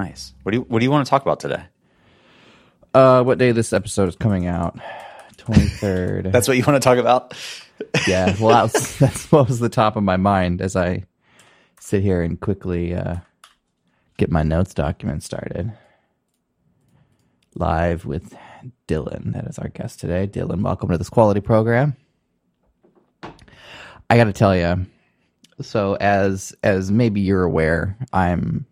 Nice. What do you What do you want to talk about today? Uh, what day this episode is coming out? Twenty third. That's what you want to talk about. yeah. Well, that was, that's what was the top of my mind as I sit here and quickly uh, get my notes document started. Live with Dylan. That is our guest today. Dylan, welcome to this quality program. I got to tell you, so as as maybe you're aware, I'm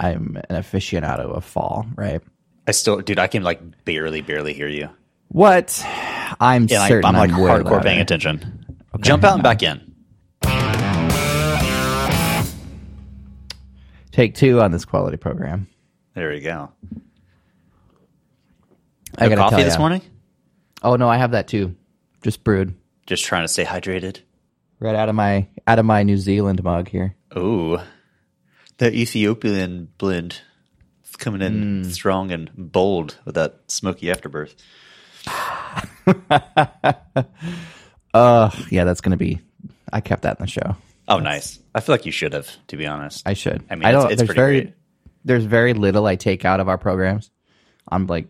I'm an aficionado of fall, right? I still, dude, I can like barely, barely hear you. What? I'm Yeah, like, certain I'm like way hardcore paying louder. attention. Jump out and back in. Take two on this quality program. There you go. I No gotta coffee this morning. Oh no, I have that too. Just brewed Just trying to stay hydrated. right out of my out of my New Zealand mug here. Ooh, the Ethiopian blend It's coming in Hmm. strong and bold with that smoky afterbirth. Uh, yeah, that's gonna be. I kept that in the show. Oh, nice. I feel like you should have, to be honest. I should. I mean, I it's- don't. it's there's pretty very great. there's very little I take out of our programs. I'm like,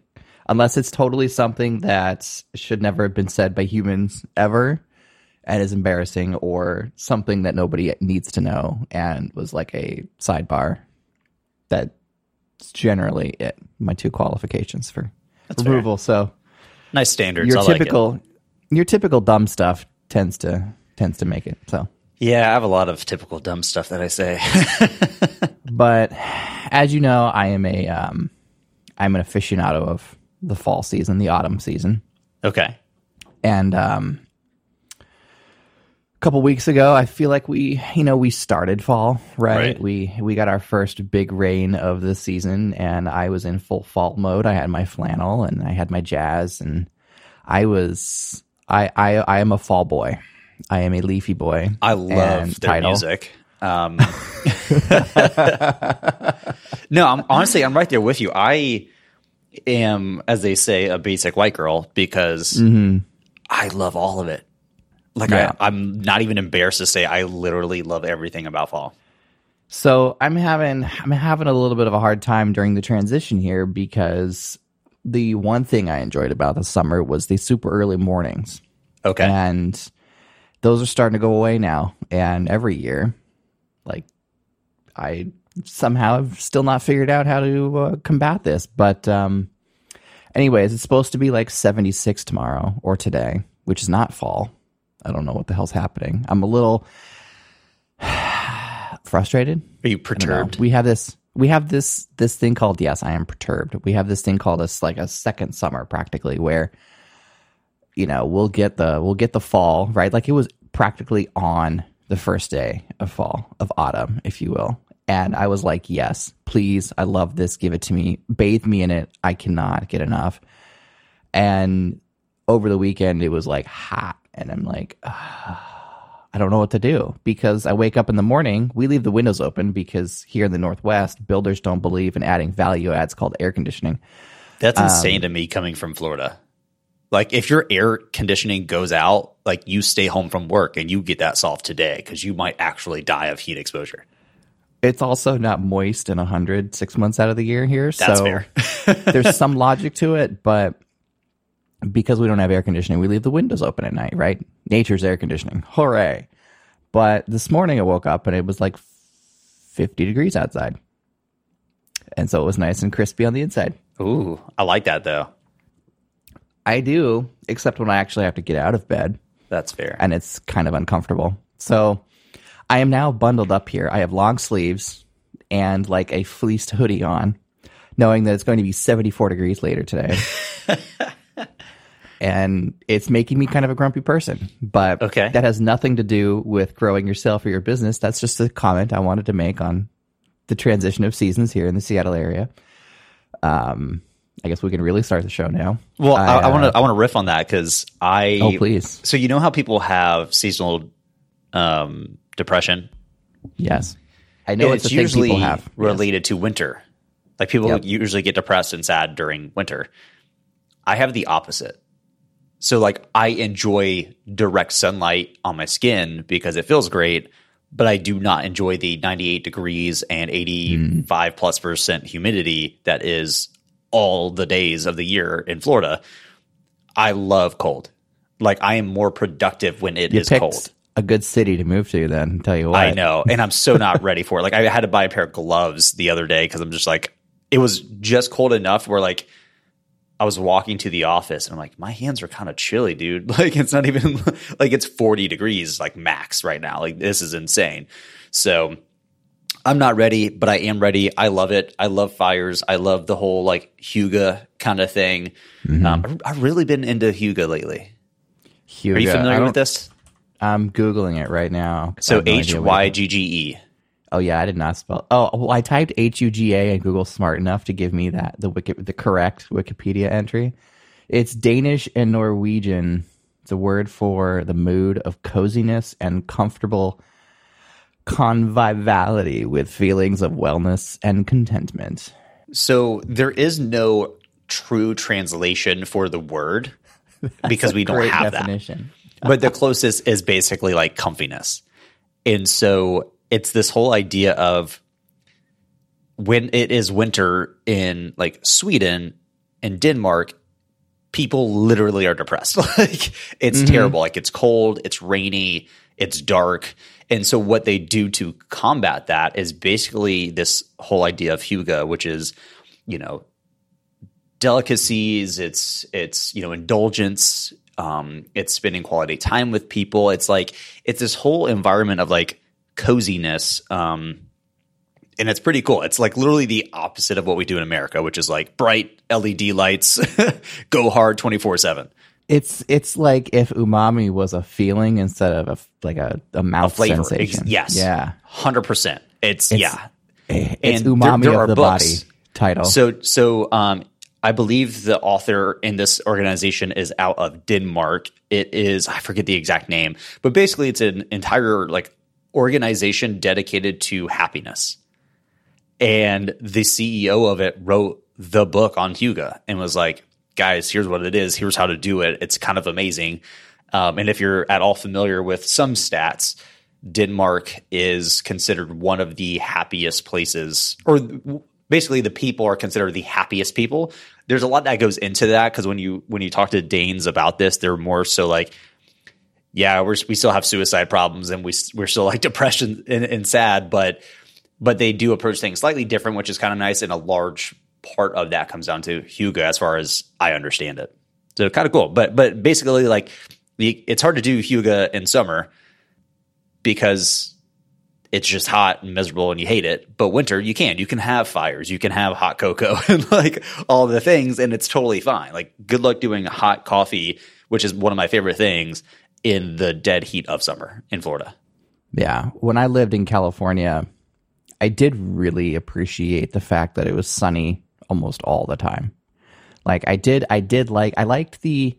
unless it's totally something that should never have been said by humans ever, and is embarrassing, or something that nobody needs to know, and was like a sidebar. That's generally it. My two qualifications for That's fair. removal. So nice standards. your I like typical, your typical dumb stuff tends to tends to make it. So. Yeah, I have a lot of typical dumb stuff that I say. but as you know, I am a um, I'm an aficionado of the fall season, the autumn season, okay. and um, a couple weeks ago, I feel like we, you know, we started fall, right? Right. We we got our first big rain of the season, and I was in full fall mode. I had my flannel and I had my jazz, and I was I I I am a fall boy. I am a leafy boy. I love their title. music. Um, no, I'm honestly, I'm right there with you. I am, as they say, a basic white girl because I love all of it. Like Yeah. I, I'm not even embarrassed to say I literally love everything about fall. So I'm having I'm having a little bit of a hard time during the transition here because the one thing I enjoyed about the summer was the super early mornings. Okay. And those are starting to go away now. And every year, like I somehow have still not figured out how to uh, combat this. But um anyways, it's supposed to be like 76 tomorrow or today, which is not fall. I don't know what the hell's happening. I'm a little frustrated. Are you I don't know. perturbed? We have this we have this this thing called yes, I am perturbed. We have this thing called us like a second summer practically where you know, we'll get the we'll get the fall, right? Like it was practically on the first day of fall, of autumn, if you will. And I was like, "Yes, please. I love this. Give it to me. Bathe me in it. I cannot get enough." And over the weekend it was like hot and I'm like, I don't know what to do because I wake up in the morning. We leave the windows open because here in the Northwest, builders don't believe in adding value adds called air conditioning. That's Um, insane to me coming from Florida. Like if your air conditioning goes out, like you stay home from work and you get that solved today because you might actually die of heat exposure. It's also not moist in 100 six months out of the year here. That's so fair. there's some logic to it, but because we don't have air conditioning, we leave the windows open at night, right? Nature's air conditioning. Hooray. But this morning I woke up and it was like 50 degrees outside. And so it was nice and crispy on the inside. Ooh, I like that though. I do, except when I actually have to get out of bed. That's fair. and it's kind of uncomfortable. So I am now bundled up here. I have long sleeves and like a fleeced hoodie on, knowing that it's going to be 74 degrees later today. and it's making me kind of a grumpy person. But Okay. that has nothing to do with growing yourself or your business. That's just a comment I wanted to make on the transition of seasons here in the Seattle area. Um, I guess we can really start the show now. Well, I, uh, want to I want to riff on that because I Oh, please. So you know how people have seasonal um, depression? Yes. I know it's, it's usually people have. Yes. related to winter. Like people Yep. usually get depressed and sad during winter. I have the opposite. So like I enjoy direct sunlight on my skin because it feels great, but I do not enjoy the 98 degrees and 85 plus percent humidity that is all the days of the year in Florida. I love cold. Like I am more productive when it You is cold. a good city to move to. Then tell you what, I know, and I'm so not ready for it. Like I had to buy a pair of gloves the other day because I'm just like, it was just cold enough where like I was walking to the office and I'm like, my hands are kind of chilly, dude. Like it's not even like it's 40 degrees like max right now. Like this is insane. So I'm not ready, but I am ready. I love it. I love fires. I love the whole like hygge kind of thing. Um, I've really been into hygge lately. hygge, Are you familiar with this? I'm googling it right now. So H Y G G E. Oh yeah, I did not spell. Oh, well, I typed H U G A and Google smart enough to give me that the wiki, the correct Wikipedia entry. It's Danish and Norwegian. It's a word for the mood of coziness and comfortable conviviality with feelings of wellness and contentment. So there is no true translation for the word because we don't have definition. that. But the closest is basically like comfiness. And so it's this whole idea of when it is winter in like Sweden and Denmark, people literally are depressed. like it's terrible. Like it's cold, it's rainy, it's dark. And so what they do to combat that is basically this whole idea of hygge, which is, you know, delicacies, it's it's, you know, indulgence, um, it's spending quality time with people. It's like it's this whole environment of like coziness. Um, and it's pretty cool. It's like literally the opposite of what we do in America, which is like bright LED lights, go hard 24 7. It's it's like if umami was a feeling instead of a like a, a mouth Flavor. sensation. Ex- yes. Yeah. 100%. It's, yeah. It's And there- umami there of are the books. body title. So, so um, I believe the author in this organization is out of Denmark. It is I forget the exact name, but basically, it's an entire like organization dedicated to happiness. And the CEO of it wrote the book on hygge and was like, "Guys, here's what it is. Here's how to do it. It's kind of amazing." Um, and if you're at all familiar with some stats, Denmark is considered one of the happiest places, or basically the people are considered the happiest people. There's a lot that goes into that because when you when you talk to Danes about this, they're more so like, yeah, we're we still have suicide problems and we we're still like depression and, and sad, but but they do approach things slightly different, which is kind of nice. And a large part of that comes down to hygge, as far as I understand it. So kind of cool, but but basically like it's hard to do hygge in summer because it's just hot and miserable and you hate it. But winter, you can. You can have fires. You can have hot cocoa and like all the things, and it's totally fine. Like, good luck doing hot coffee, which is one of my favorite things in the dead heat of summer in Florida. Yeah. When I lived in California, I did really appreciate the fact that it was sunny almost all the time. Like I did I did like I liked the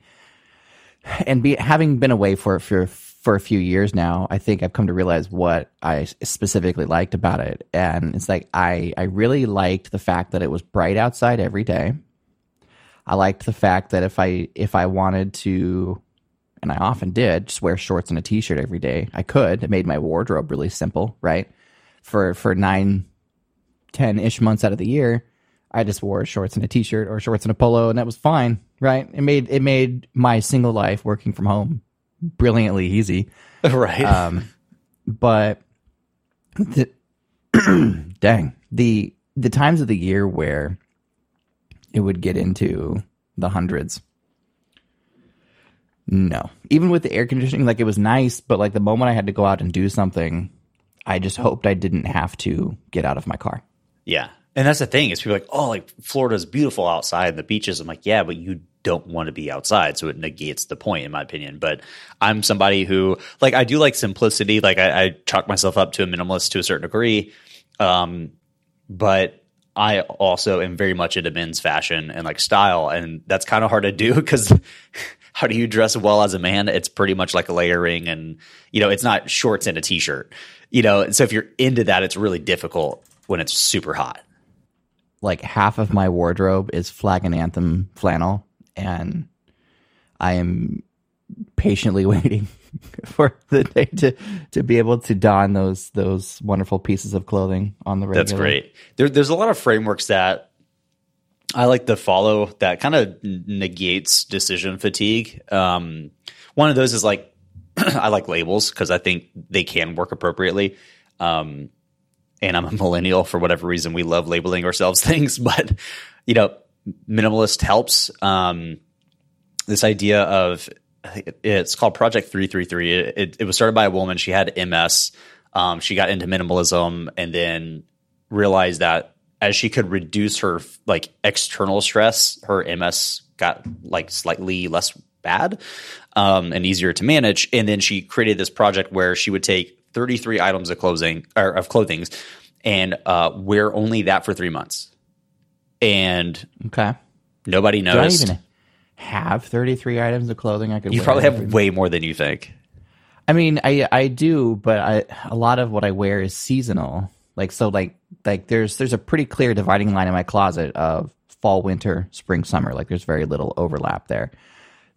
and be having been away for for for a few years now, I think I've come to realize what I specifically liked about it. And it's like I I really liked the fact that it was bright outside every day. I liked the fact that if I if I wanted to and I often did just wear shorts and a t-shirt every day. I could. It made my wardrobe really simple, right? For for nine, ten ish months out of the year, I just wore shorts and a t-shirt or shorts and a polo, and that was fine, right? It made it made my single life working from home brilliantly easy. right. Um, but the dang the the times of the year where it would get into the hundreds. No, even with the air conditioning, like it was nice, but like the moment I had to go out and do something, I just hoped I didn't have to get out of my car. Yeah. And that's the thing is people like, oh, like Florida's beautiful outside the beaches. I'm like, yeah, but you don't want to be outside. So it negates the point, in my opinion. But I'm somebody who, like, I do like simplicity. Like, I, I chalk myself up to a minimalist to a certain degree. Um, but I also am very much into men's fashion and like style. And that's kind of hard to do because how do you dress well as a man? It's pretty much like layering and, you know, it's not shorts and a t shirt, you know. And so if you're into that, it's really difficult when it's super hot. like half of my wardrobe is flag and anthem flannel and i am patiently waiting for the day to to be able to don those those wonderful pieces of clothing on the regular. That's great. There, there's a lot of frameworks that I like the follow that kind of negates decision fatigue. Um, one of those is like I like labels because I think they can work appropriately. Um, and I'm a millennial for whatever reason. We love labeling ourselves things, but you know, minimalist helps. Um, this idea of it's called Project Three Three Three. It, was started by a woman. She had MS. Um, she got into minimalism and then realized that as she could reduce her like external stress, her MS got like slightly less bad um, and easier to manage. And then she created this project where she would take 33 items of clothing or of clothing and uh, wear only that for three months. And Okay. nobody Do I even have 33 items of clothing I could you probably have way more than you think. I mean, I I do, but I a lot of what I wear is seasonal. Like so, like like there's there's a pretty clear dividing line in my closet of fall, winter, spring, summer. Like there's very little overlap there.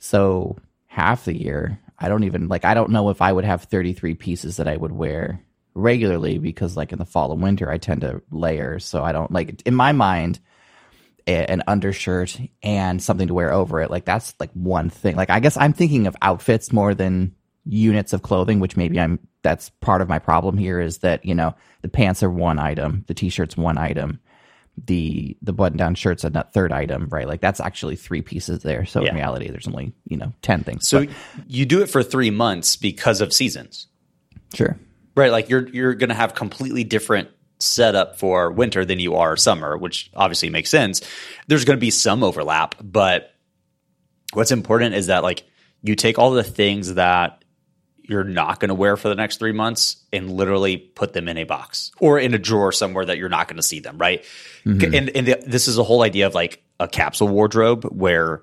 So half the year, I don't even like I don't know if I would have 33 pieces that I would wear regularly because like in the fall and winter I tend to layer. So I don't like in my mind an undershirt and something to wear over it. Like that's like one thing. Like I guess I'm thinking of outfits more than units of clothing, which maybe I'm that's part of my problem here is that, you know, the pants are one item, the t-shirt's one item, the the button down shirt's a third item, right? Like that's actually three pieces there. So Yeah. in reality there's only, you know, 10 things. So But, you do it for three months because of seasons, sure. right? Like you're you're going to have completely different setup for winter than you are summer, which obviously makes sense. There's going to be some overlap, but what's important is that like you take all the things that you're not going to wear for the next three months and literally put them in a box or in a drawer somewhere that you're not going to see them, right? Mm-hmm. And, and the, this is a whole idea of like a capsule wardrobe where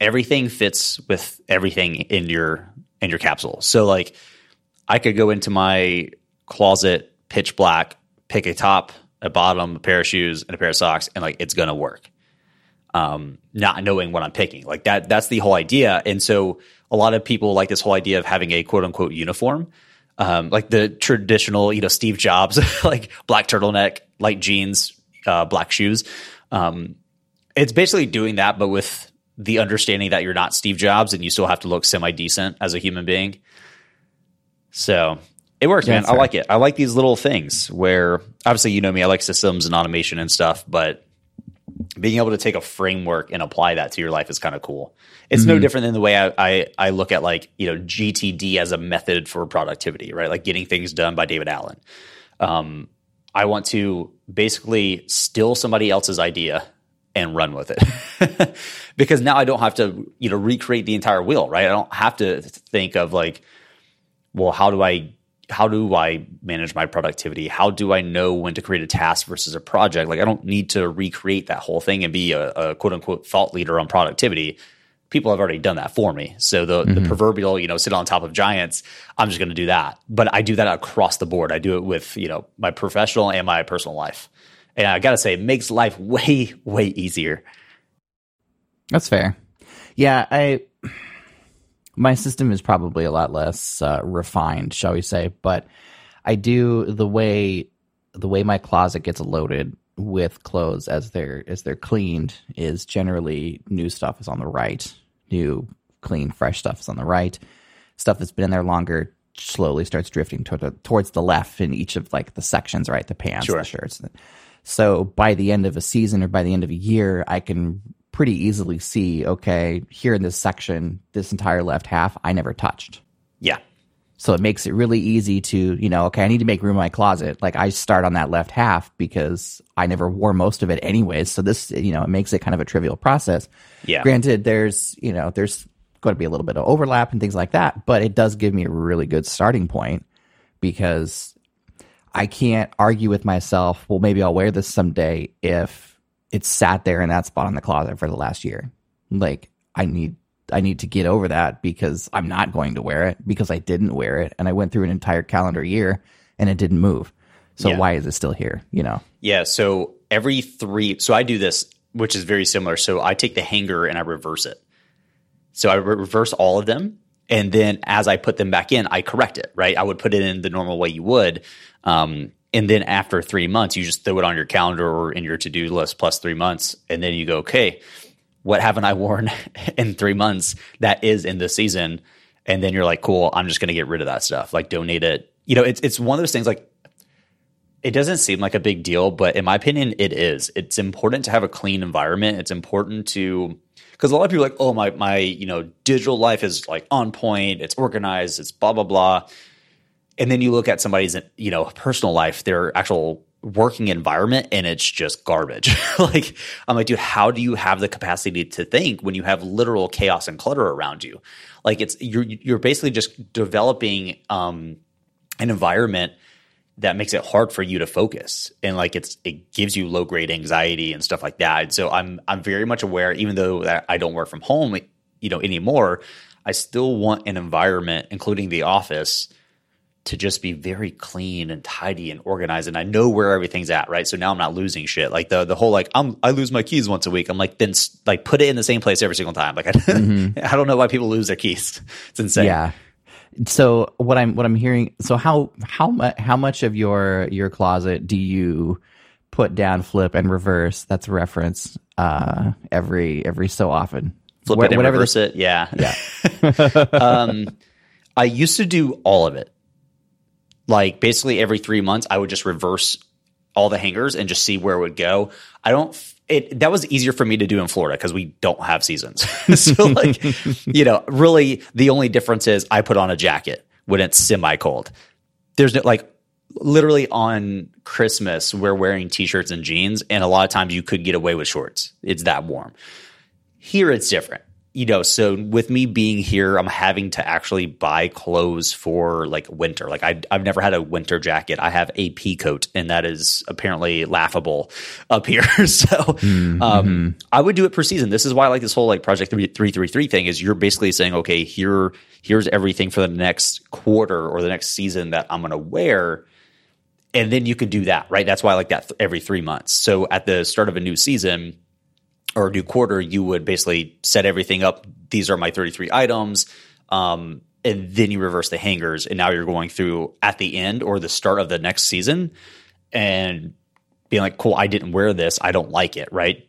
everything fits with everything in your in your capsule. So like I could go into my closet pitch black, pick a top, a bottom, a pair of shoes, and a pair of socks, and like it's gonna work. Um, not knowing what I'm picking. Like that that's the whole idea. And so a lot of people like this whole idea of having a quote unquote uniform. Um, like the traditional, you know, Steve Jobs, like black turtleneck, light jeans, uh, black shoes. Um, it's basically doing that, but with the understanding that you're not Steve Jobs and you still have to look semi decent as a human being. So it works, Yeah, man. I like it. I like these little things where obviously you know me, I like systems and automation and stuff, but being able to take a framework and apply that to your life is kind of cool. It's Mm-hmm. no different than the way I, I I look at like you know GTD as a method for productivity, right? Like getting things done by David Allen. Um, I want to basically steal somebody else's idea and run with it because now I don't have to you know recreate the entire wheel, right? I don't have to think of like, well, how do I how do I manage my productivity? How do I know when to create a task versus a project? Like I don't need to recreate that whole thing and be a, a quote unquote thought leader on productivity. People have already done that for me. So the, the mm-hmm. proverbial, you know, sit on top of giants, I'm just going to do that. But I do that across the board. I do it with, you know, my professional and my personal life. And I got to say, it makes life way, way easier. That's fair. Yeah, I my system is probably a lot less uh, refined, shall we say, but I do the way the way my closet gets loaded with clothes as they're as they're cleaned is generally new stuff is on the right, new clean fresh stuff is on the right. Stuff that's been in there longer slowly starts drifting toward the, towards the left in each of like the sections, right? The pants, Sure. the shirts. So by the end of a season or by the end of a year, I can pretty easily see, okay, here in this section, this entire left half, I never touched. Yeah. So it makes it really easy to, you know, okay, I need to make room in my closet. Like I start on that left half because I never wore most of it anyways. So this, you know, it makes it kind of a trivial process. Yeah. Granted, there's, you know, there's going to be a little bit of overlap and things like that, but it does give me a really good starting point because I can't argue with myself, well, maybe I'll wear this someday if it's sat there in that spot in the closet for the last year. Like I need I need to get over that because I'm not going to wear it because I didn't wear it and I went through an entire calendar year and it didn't move. So Yeah. why is it still here? You know? Yeah. So every three, so I do this, which is very similar. So I take the hanger and I reverse it. So I re- reverse all of them. And then as I put them back in, I correct it, right? I would put it in the normal way you would. Um, and then after three months, you just throw it on your calendar or in your to do list plus three months. And then you go, okay, what haven't I worn in three months that is in the season? And then you're like, cool, I'm just going to get rid of that stuff, like donate it. You know, it's, it's one of those things like, it doesn't seem like a big deal, but in my opinion, it is. It's important to have a clean environment. It's important to, because a lot of people are like, oh, my, my, you know, digital life is like on point, it's organized, it's blah, blah, blah. And then you look at somebody's, you know, personal life, their actual working environment and it's just garbage. like I'm like, dude, how do you have the capacity to think when you have literal chaos and clutter around you? Like it's you're you're basically just developing um, an environment that makes it hard for you to focus and like it's it gives you low grade anxiety and stuff like that. And so I'm I'm very much aware, even though that I don't work from home, you know, anymore. I still want an environment, including the office, to just be very clean and tidy and organized and I know where everything's at, right? So now I'm not losing shit. Like the the whole like I'm I lose my keys once a week. I'm like then like put it in the same place every single time. Like I, mm-hmm. I don't know why people lose their keys. It's insane. Yeah. So what I'm what I'm hearing so how how much how much of your your closet do you put down, flip and reverse? That's reference uh every every so often. Flip it and reverse the, it. Yeah. Yeah. um I used to do all of it like basically every three months, I would just reverse all the hangers and just see where it would go. I don't. It that was easier for me to do in Florida because we don't have seasons. so like, you know, really the only difference is I put on a jacket when it's semi cold. There's no like literally on Christmas we're wearing t-shirts and jeans and a lot of times you could get away with shorts. It's that warm. Here it's different you know, so with me being here, I'm having to actually buy clothes for like winter. Like I, I've never had a winter jacket. I have a pea coat, and that is apparently laughable up here. so mm-hmm. um, I would do it per season. This is why I like this whole like Project Three Three Three thing. Is you're basically saying, okay, here, here's everything for the next quarter or the next season that I'm going to wear and then you can do that, right? That's why I like that th- every three months. So at the start of a new season, or a new quarter, you would basically set everything up. These are my 33 items. Um, and then you reverse the hangers. And now you're going through at the end or the start of the next season and being like, cool, I didn't wear this. I don't like it. Right.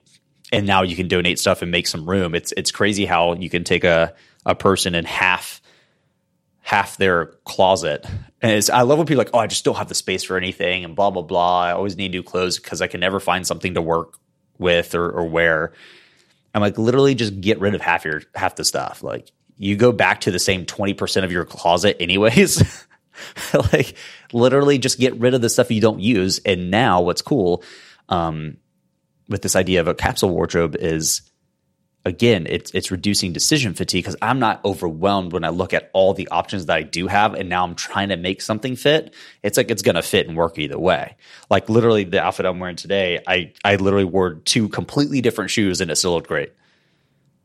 And now you can donate stuff and make some room. It's, it's crazy how you can take a, a person and half, half their closet. And I love when people like, oh, I just don't have the space for anything and blah, blah, blah. I always need new clothes because I can never find something to work with or, or where. I'm like, literally just get rid of half your half the stuff. Like you go back to the same 20% of your closet anyways. like literally just get rid of the stuff you don't use. And now what's cool um, with this idea of a capsule wardrobe is again, it's it's reducing decision fatigue because I'm not overwhelmed when I look at all the options that I do have, and now I'm trying to make something fit. It's like it's gonna fit and work either way. Like literally, the outfit I'm wearing today, I I literally wore two completely different shoes, and it still looked great.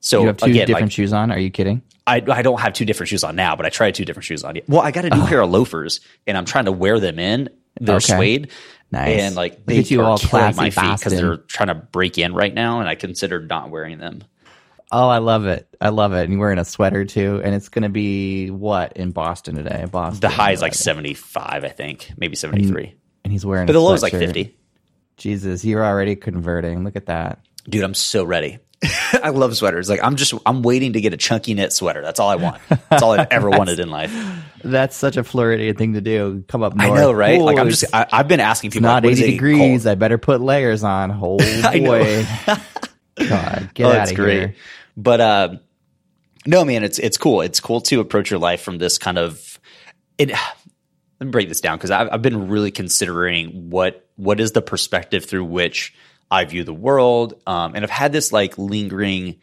So you have two again, different like, shoes on? Are you kidding? I, I don't have two different shoes on now, but I tried two different shoes on. Well, I got a new oh. pair of loafers, and I'm trying to wear them in. They're okay. suede. Nice. And like they you all killing my feet because they're trying to break in right now, and I considered not wearing them. Oh, I love it. I love it. And you're wearing a sweater too. And it's going to be what in Boston today? Boston. The high is like 75, I think, maybe 73. And, and he's wearing But the low is like 50. Jesus, you're already converting. Look at that. Dude, I'm so ready. I love sweaters. Like I'm just I'm waiting to get a chunky knit sweater. That's all I want. That's all I've ever wanted in life. That's such a Floridian thing to do. Come up north. I know, right? Ooh, like I'm just I, have been asking people. Not like, 80 degrees. Cold? I better put layers on. Oh boy. God, get oh, out of great. here. But uh, no, man, it's it's cool. It's cool to approach your life from this kind of it. Let me break this down because I've, I've been really considering what what is the perspective through which I view the world, um, and I've had this like lingering,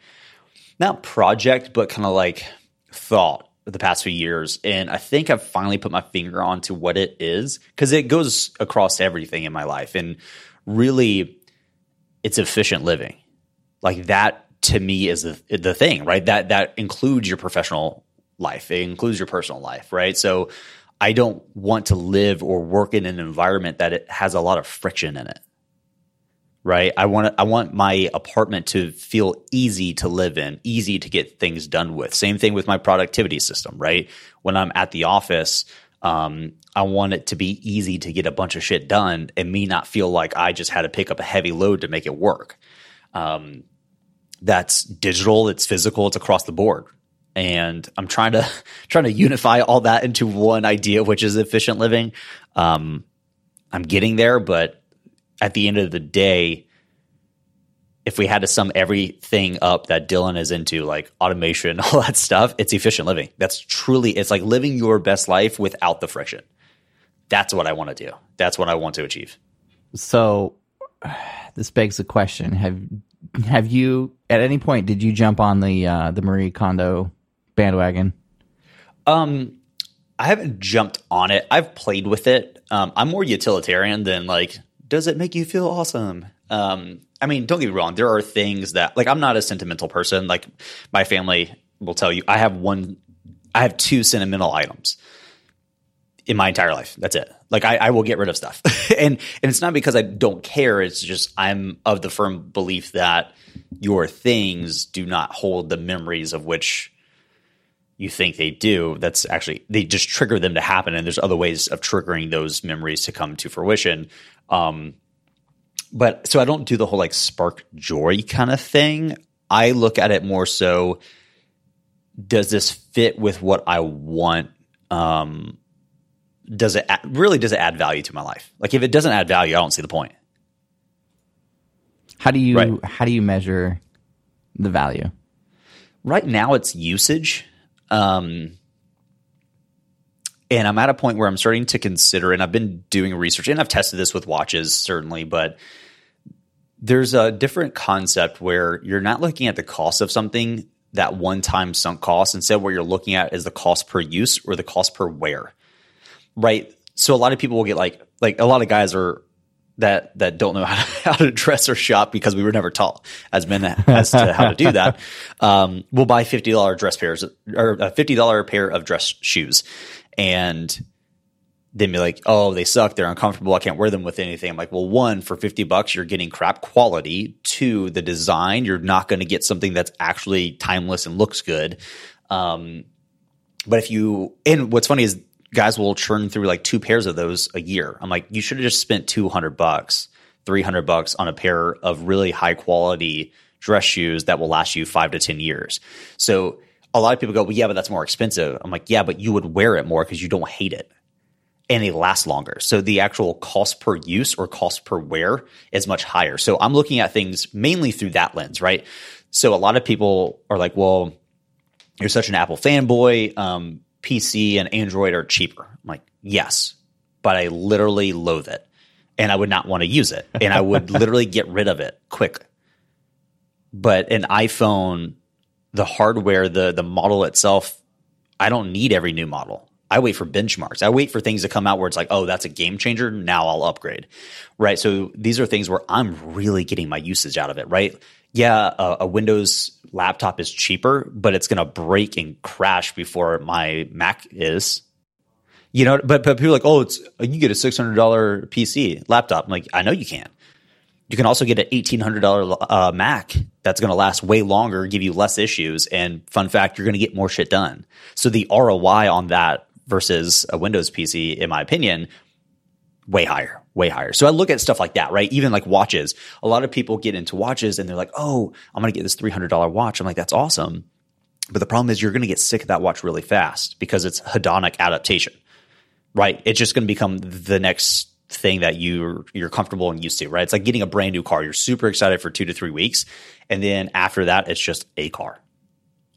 not project, but kind of like thought the past few years, and I think I've finally put my finger onto what it is because it goes across everything in my life, and really, it's efficient living. Like that to me is the the thing, right? That that includes your professional life. It includes your personal life, right? So I don't want to live or work in an environment that it has a lot of friction in it. right? I want I want my apartment to feel easy to live in, easy to get things done with. Same thing with my productivity system, right? When I'm at the office, um, I want it to be easy to get a bunch of shit done and me not feel like I just had to pick up a heavy load to make it work. Um, that's digital, it's physical, it's across the board. And I'm trying to trying to unify all that into one idea, which is efficient living. Um, I'm getting there, but at the end of the day, if we had to sum everything up that Dylan is into, like automation, all that stuff, it's efficient living. That's truly, it's like living your best life without the friction. That's what I want to do. That's what I want to achieve. So, this begs the question: Have have you at any point did you jump on the uh, the Marie Kondo bandwagon? Um, I haven't jumped on it. I've played with it. Um, I'm more utilitarian than like does it make you feel awesome? Um, I mean, don't get me wrong. There are things that, like, I'm not a sentimental person. Like, my family will tell you, I have one, I have two sentimental items in my entire life. That's it. Like, I, I will get rid of stuff, and and it's not because I don't care. It's just I'm of the firm belief that your things do not hold the memories of which you think they do. That's actually they just trigger them to happen, and there's other ways of triggering those memories to come to fruition. Um, but so I don't do the whole like spark joy kind of thing. I look at it more so does this fit with what I want? Um, does it really does it add value to my life? Like if it doesn't add value, I don't see the point. How do you right. how do you measure the value? Right now, it's usage. Um, and I'm at a point where I'm starting to consider, and I've been doing research, and I've tested this with watches certainly, but there's a different concept where you're not looking at the cost of something that one time sunk cost. Instead, what you're looking at is the cost per use or the cost per wear, right? So a lot of people will get like like a lot of guys are that that don't know how to, how to dress or shop because we were never taught as men as to how to do that. Um, we'll buy fifty dollar dress pairs or a fifty dollar pair of dress shoes, and then be like, oh, they suck. They're uncomfortable. I can't wear them with anything. I'm like, well, one, for 50 bucks, you're getting crap quality. Two, the design, you're not going to get something that's actually timeless and looks good. Um, but if you, and what's funny is guys will churn through like two pairs of those a year. I'm like, you should have just spent 200 bucks, 300 bucks on a pair of really high quality dress shoes that will last you five to 10 years. So, a lot of people go, well, yeah, but that's more expensive. I'm like, yeah, but you would wear it more because you don't hate it and it lasts longer. So the actual cost per use or cost per wear is much higher. So I'm looking at things mainly through that lens, right? So a lot of people are like, well, you're such an Apple fanboy. Um, PC and Android are cheaper. I'm like, yes, but I literally loathe it and I would not want to use it and I would literally get rid of it quick. But an iPhone the hardware, the the model itself, I don't need every new model. I wait for benchmarks. I wait for things to come out where it's like, oh, that's a game changer. Now I'll upgrade. Right. So these are things where I'm really getting my usage out of it. Right. Yeah, a, a Windows laptop is cheaper, but it's going to break and crash before my Mac is. You know, but but people are like, oh, it's you get a six hundred dollar PC laptop. I'm like, I know you can. You can also get an eighteen hundred dollar uh, Mac that's going to last way longer, give you less issues, and fun fact, you're going to get more shit done. So the ROI on that versus a Windows PC, in my opinion, way higher, way higher. So I look at stuff like that, right? Even like watches. A lot of people get into watches and they're like, "Oh, I'm going to get this three hundred dollar watch." I'm like, "That's awesome," but the problem is you're going to get sick of that watch really fast because it's hedonic adaptation, right? It's just going to become the next thing that you're you're comfortable and used to, right? It's like getting a brand new car. You're super excited for two to three weeks, and then after that, it's just a car.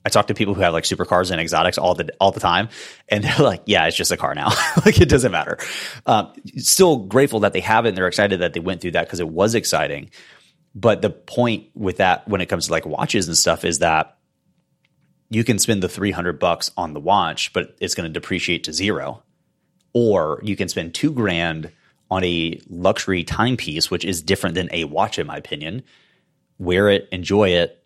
I talk to people who have like supercars and exotics all the all the time, and they're like, "Yeah, it's just a car now. like it doesn't matter." Um, still grateful that they have it, and they're excited that they went through that because it was exciting. But the point with that, when it comes to like watches and stuff, is that you can spend the three hundred bucks on the watch, but it's going to depreciate to zero, or you can spend two grand on a luxury timepiece, which is different than a watch, in my opinion. Wear it, enjoy it,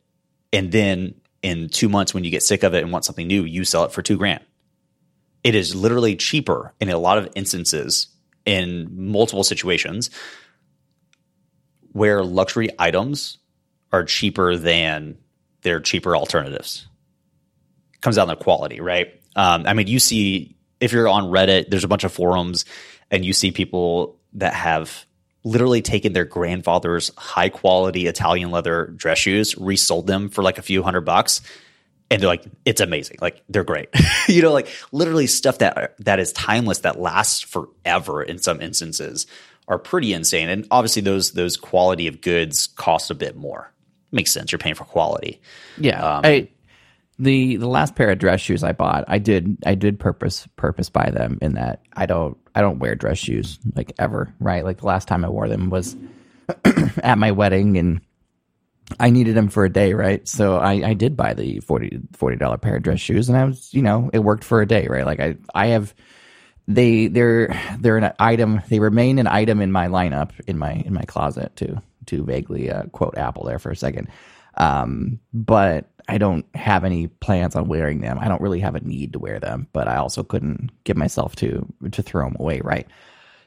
and then in two months, when you get sick of it and want something new, you sell it for two grand. It is literally cheaper in a lot of instances in multiple situations where luxury items are cheaper than their cheaper alternatives. Comes down to quality, right? Um, I mean, you see if you're on Reddit, there's a bunch of forums, and you see people that have literally taken their grandfather's high quality Italian leather dress shoes, resold them for like a few hundred bucks, and they're like, it's amazing. Like they're great. you know, like literally stuff that that is timeless that lasts forever in some instances are pretty insane. And obviously those those quality of goods cost a bit more. Makes sense. You're paying for quality. Yeah. Um, I the the last pair of dress shoes I bought, I did I did purpose purpose buy them in that I don't I don't wear dress shoes like ever, right? Like the last time I wore them was at my wedding and I needed them for a day, right? So I, I did buy the 40 dollar pair of dress shoes and I was, you know, it worked for a day, right? Like I I have they they're they're an item they remain an item in my lineup in my in my closet to to vaguely uh, quote Apple there for a second. Um, but I don't have any plans on wearing them. I don't really have a need to wear them, but I also couldn't get myself to to throw them away, right?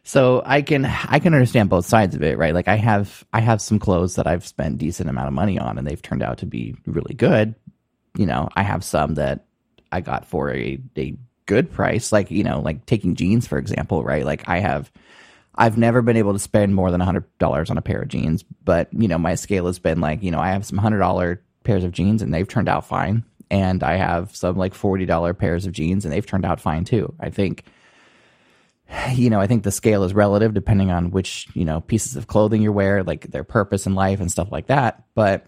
So I can I can understand both sides of it, right? Like I have I have some clothes that I've spent decent amount of money on and they've turned out to be really good. You know, I have some that I got for a, a good price, like, you know, like taking jeans for example, right? Like I have I've never been able to spend more than $100 on a pair of jeans, but you know, my scale has been like, you know, I have some $100 pairs of jeans and they've turned out fine. And I have some like $40 pairs of jeans and they've turned out fine too. I think, you know, I think the scale is relative depending on which, you know, pieces of clothing you wear, like their purpose in life and stuff like that. But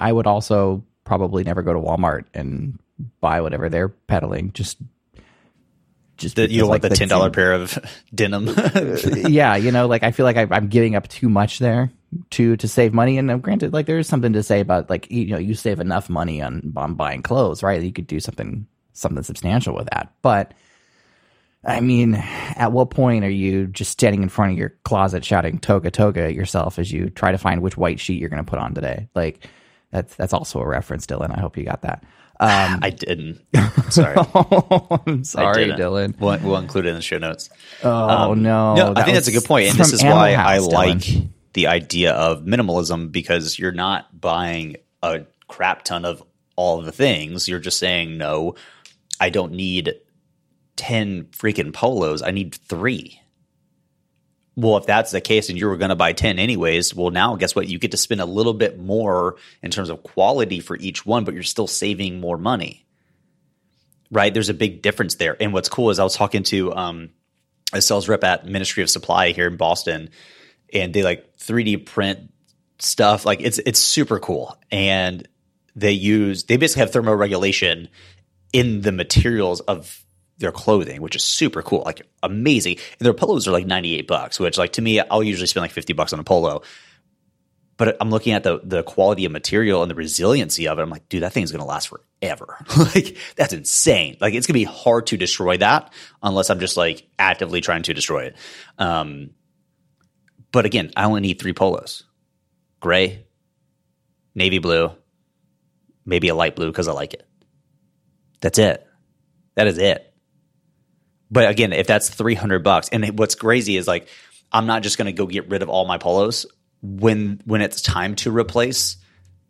I would also probably never go to Walmart and buy whatever they're peddling just just the, you don't like, want the ten dollar pair of denim. yeah, you know, like I feel like I, am giving up too much there to to save money. And uh, granted, like there's something to say about like you know you save enough money on on buying clothes, right? You could do something something substantial with that. But I mean, at what point are you just standing in front of your closet shouting "toga toga" at yourself as you try to find which white sheet you're going to put on today? Like that's that's also a reference, Dylan. I hope you got that. Um, I didn't. sorry. I'm sorry, Dylan. We'll, we'll, include it in the show notes. Oh um, no! No, I think that's a good point, and this is why House, I Dylan. like the idea of minimalism because you're not buying a crap ton of all the things. You're just saying, no, I don't need 10 freaking polos. I need three. Well, if that's the case and you were going to buy 10 anyways, well, now guess what? You get to spend a little bit more in terms of quality for each one, but you're still saving more money. Right? There's a big difference there. And what's cool is I was talking to um, a sales rep at Ministry of Supply here in Boston, and they like 3D print stuff. Like it's it's super cool. And they use they basically have thermoregulation in the materials of their clothing, which is super cool, like amazing. And their polos are like 98 bucks, which like to me, I'll usually spend like 50 bucks on a polo. But I'm looking at the the quality of material and the resiliency of it. I'm like, dude, that thing's gonna last forever. like that's insane. Like it's gonna be hard to destroy that unless I'm just like actively trying to destroy it. Um, but again, I only need three polos: gray, navy blue, maybe a light blue because I like it. That's it. That is it. But again, if that's 300 bucks, and what's crazy is like, I'm not just going to go get rid of all my polos when when it's time to replace.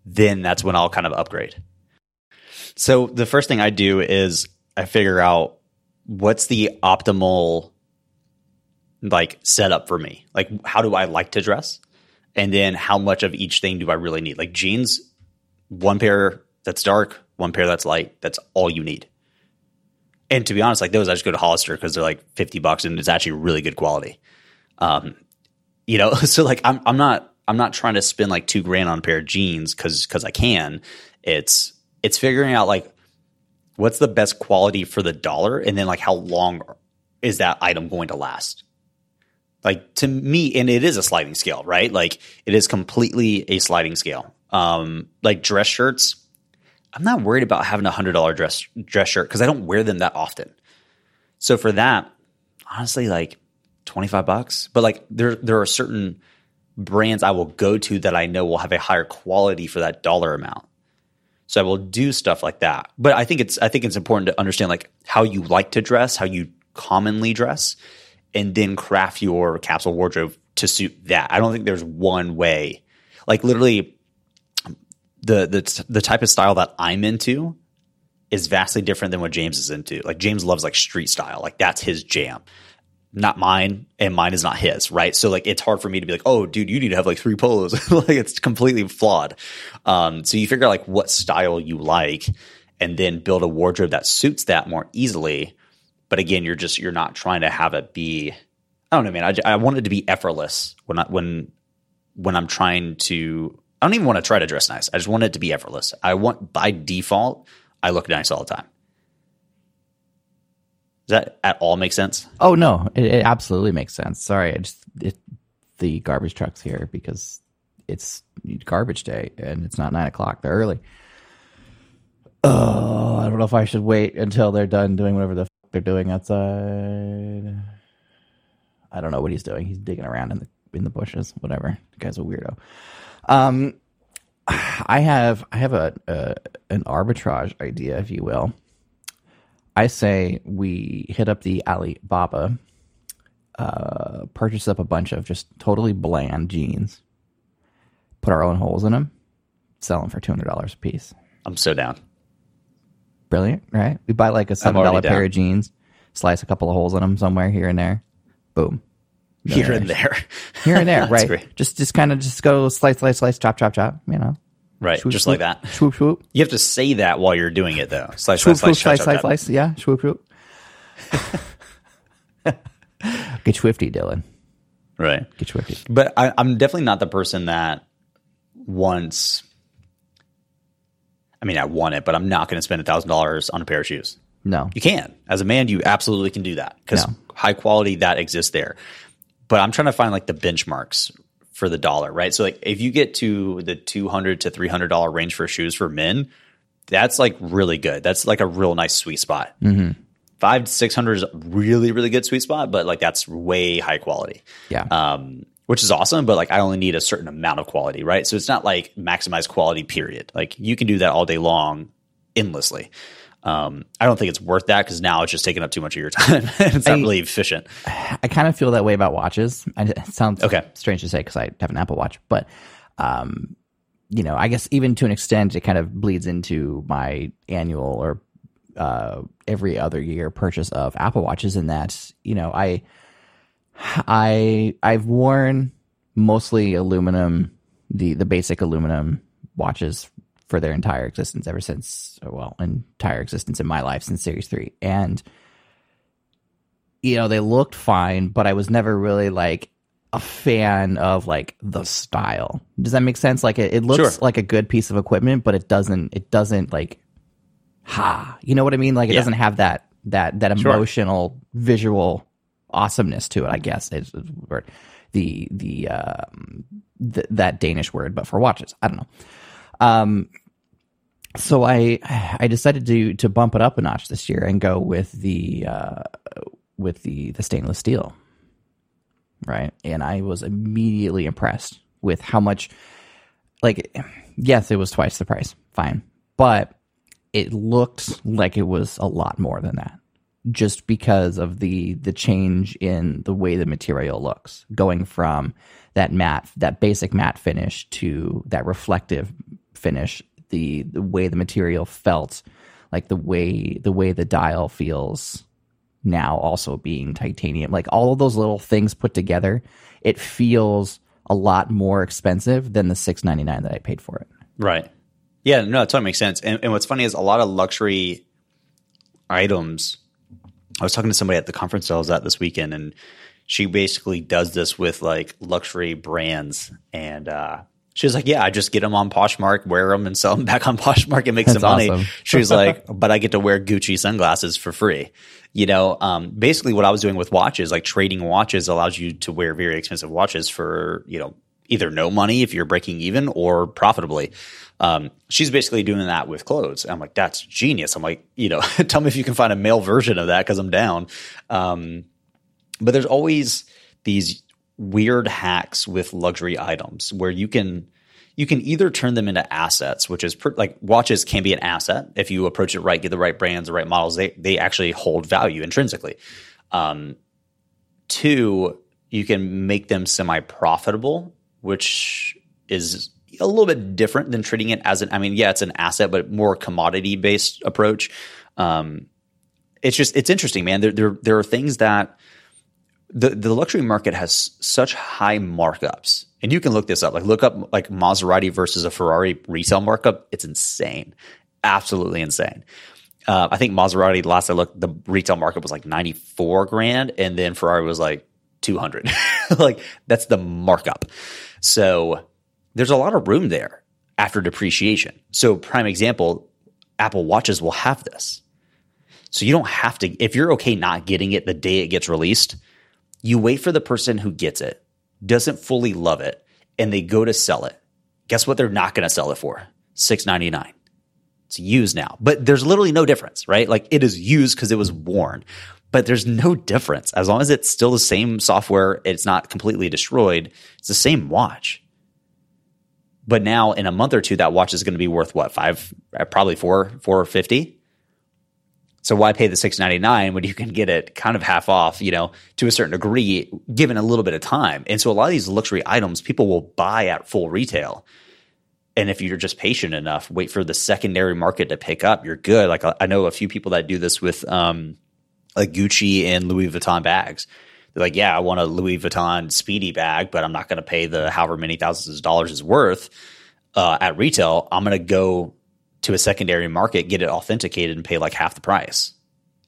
Then that's when I'll kind of upgrade. So the first thing I do is I figure out what's the optimal like setup for me. Like how do I like to dress? And then how much of each thing do I really need? Like jeans, one pair that's dark, one pair that's light. That's all you need. And to be honest, like those, I just go to Hollister because they're like fifty bucks and it's actually really good quality. Um, you know, so like I'm I'm not I'm not trying to spend like two grand on a pair of jeans because because I can. It's it's figuring out like what's the best quality for the dollar and then like how long is that item going to last like to me and it is a sliding scale right like it is completely a sliding scale um like dress shirts I'm not worried about having a hundred dollar dress dress shirt because I don't wear them that often. So for that, honestly, like twenty five bucks. But like there there are certain brands I will go to that I know will have a higher quality for that dollar amount. So I will do stuff like that. But I think it's I think it's important to understand like how you like to dress, how you commonly dress, and then craft your capsule wardrobe to suit that. I don't think there's one way Like literally, the the the type of style that I'm into is vastly different than what James is into. Like James loves like street style, like that's his jam. Not mine, and mine is not his, right? So like it's hard for me to be like, oh, dude, you need to have like three polos. like it's completely flawed. Um, so you figure out like what style you like, and then build a wardrobe that suits that more easily. But again, you're just you're not trying to have it be. I don't know, man. I, I want it to be effortless when I, when when I'm trying to. I don't even want to try to dress nice. I just want it to be effortless. I want by default, I look nice all the time. Does that at all make sense? Oh no, it, it absolutely makes sense. Sorry, I just it, the garbage trucks here because it's garbage day and it's not nine o'clock. They're early. Oh, I don't know if I should wait until they're done doing whatever the f- they're doing outside. I don't know what he's doing. He's digging around in the in the bushes. Whatever. The guy's a weirdo. Um, I have I have a, a an arbitrage idea, if you will. I say we hit up the Alibaba, uh, purchase up a bunch of just totally bland jeans, put our own holes in them, sell them for two hundred dollars a piece. I'm so down. Brilliant, right? We buy like a seven dollar pair of jeans, slice a couple of holes in them somewhere here and there, boom. Here and there. Here and there, right? great. Just just kind of just go slice, slice, slice, chop, chop, chop. You know, Right. Swoop, just swoop, like that. Swoop, swoop. You have to say that while you're doing it though. Slice, Swoop, slice, slice, slice, chop, slice, chop. slice. Yeah, swoop, swoop. Get swifty, Dylan. Right. Get swifty. But I, I'm definitely not the person that wants. I mean, I want it, but I'm not going to spend a thousand dollars on a pair of shoes. No, You can, as a man, you absolutely can do that because No. high quality that exists there. But I'm trying to find like the benchmarks for the dollar, right? So like if you get to the 200 to 300 dollar range for shoes for men, that's like really good. That's like a real nice sweet spot. Five to 600 is a really, really good sweet spot, but like that's way high quality yeah, um, which is awesome. But like, I only need a certain amount of quality, right? So it's not like maximize quality. Period. Like you can do that all day long, endlessly. Um, I don't think it's worth that because now it's just taking up too much of your time. it's not I- really efficient. I kind of feel that way about watches. It sounds Okay. strange to say because I have an Apple Watch, but um, you know, I guess even to an extent, it kind of bleeds into my annual or uh, every other year purchase of Apple Watches. In that, you know, I I I've worn mostly aluminum, the the basic aluminum watches for their entire existence ever since well, entire existence in my life since Series Three, and you know they looked fine, but I was never really like a fan of like the style. Does that make sense? Like it, it looks Sure. like a good piece of equipment, but it doesn't. It doesn't like ha. You know what I mean? Like it Yeah. doesn't have that that that Sure. emotional visual awesomeness to it. I guess is is the word. The the um th- that Danish word, but for watches, I don't know. Um, so I I decided to to bump it up a notch this year and go with the uh, with the the stainless steel, right? And I was immediately impressed with how much, like, yes, it was twice the price, fine, but it looked like it was a lot more than that just because of the the change in the way the material looks going from that matte that basic matte finish to that reflective finish the the way the material felt like the way the way the dial feels now also being titanium like all of those little things put together it feels a lot more expensive than the 699 that I paid for it Right. Yeah, no, that totally makes sense. And, and what's funny is a lot of luxury items. I was talking to somebody at the conference I was at this weekend, and she basically does this with like luxury brands. And uh, she was like, "Yeah, I just get them on Poshmark, wear them, and sell them back on Poshmark and make some money." awesome. She was like, "But I get to wear Gucci sunglasses for free." You know, um, basically what I was doing with watches, like trading watches, allows you to wear very expensive watches for you know either no money if you're breaking even or profitably. Um, she's basically doing that with clothes. I'm like, that's genius. I'm like, you know, tell me if you can find a male version of that because I'm down. Um, but there's always these weird hacks with luxury items where you can you can either turn them into assets, which is per, like watches can be an asset if you approach it right, get the right brands, the right models. They they actually hold value intrinsically. Um, two, you can make them semi profitable, which is a little bit different than treating it as an. I mean, yeah, it's an asset, but more commodity based approach. Um, it's just it's interesting, man. There there there are things that the the luxury market has such high markups, and you can look this up. Like look up like Maserati versus a Ferrari resale markup. It's insane, absolutely insane. Uh, I think Maserati last I looked, the retail market was like ninety four grand, and then Ferrari was like two hundred. like that's the markup. So there's a lot of room there after depreciation. So prime example, Apple Watches will have this. So you don't have to if you're okay not getting it the day it gets released you wait for the person who gets it, doesn't fully love it, and they go to sell it. Guess what? They're not going to sell it for six ninety nine. It's used now, but there's literally no difference, right? Like it is used because it was worn, but there's no difference as long as it's still the same software. It's not completely destroyed. It's the same watch. But now in a month or two, that watch is going to be worth what five, probably four, four fifty. So why pay the six ninety nine when you can get it kind of half off, you know, to a certain degree, given a little bit of time. And so a lot of these luxury items people will buy at full retail. And if you're just patient enough, wait for the secondary market to pick up, you're good. Like I know a few people that do this with um, like Gucci and Louis Vuitton bags. They're like, yeah, I want a Louis Vuitton Speedy bag, but I'm not going to pay the however many thousands of dollars is worth uh, at retail. I'm going to go to a secondary market, get it authenticated, and pay like half the price.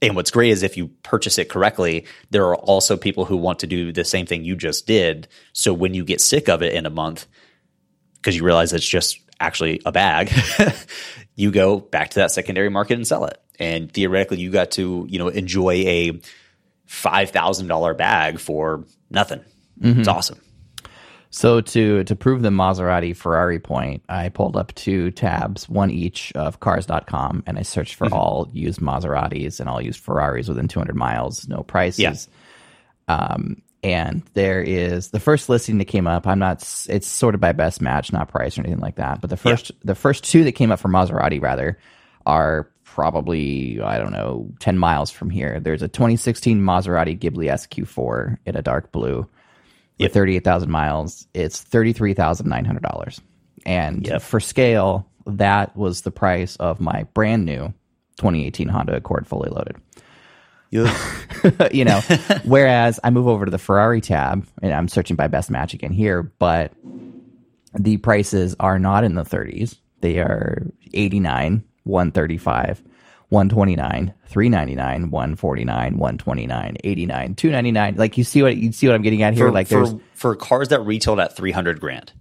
And what's great is if you purchase it correctly, there are also people who want to do the same thing you just did. So when you get sick of it in a month, because you realize it's just actually a bag, you go back to that secondary market and sell it. And theoretically, you got to you know enjoy a five thousand dollar bag for nothing. Mm-hmm. It's awesome. So to to prove the Maserati Ferrari point, I pulled up two tabs, one each of cars.com, and I searched for mm-hmm. all used Maseratis and all used Ferraris within 200 miles, no prices. Yeah. Um, and there is the first listing that came up. I'm not. It's sorted by best match, not price or anything like that. But the first yeah. the first two that came up for Maserati rather are probably I don't know 10 miles from here. There's a 2016 Maserati Ghibli SQ4 in a dark blue yep. 38,000 miles, it's $33,900. And yep. for scale, that was the price of my brand new 2018 Honda Accord fully loaded. you know, whereas I move over to the Ferrari tab and I'm searching by best match again here, but the prices are not in the 30s. They are 89, 135, 129, 399, 149, 129, 89, 299. Like you see what you see what I'm getting at here for, like for, for cars that retailed at 300 grand.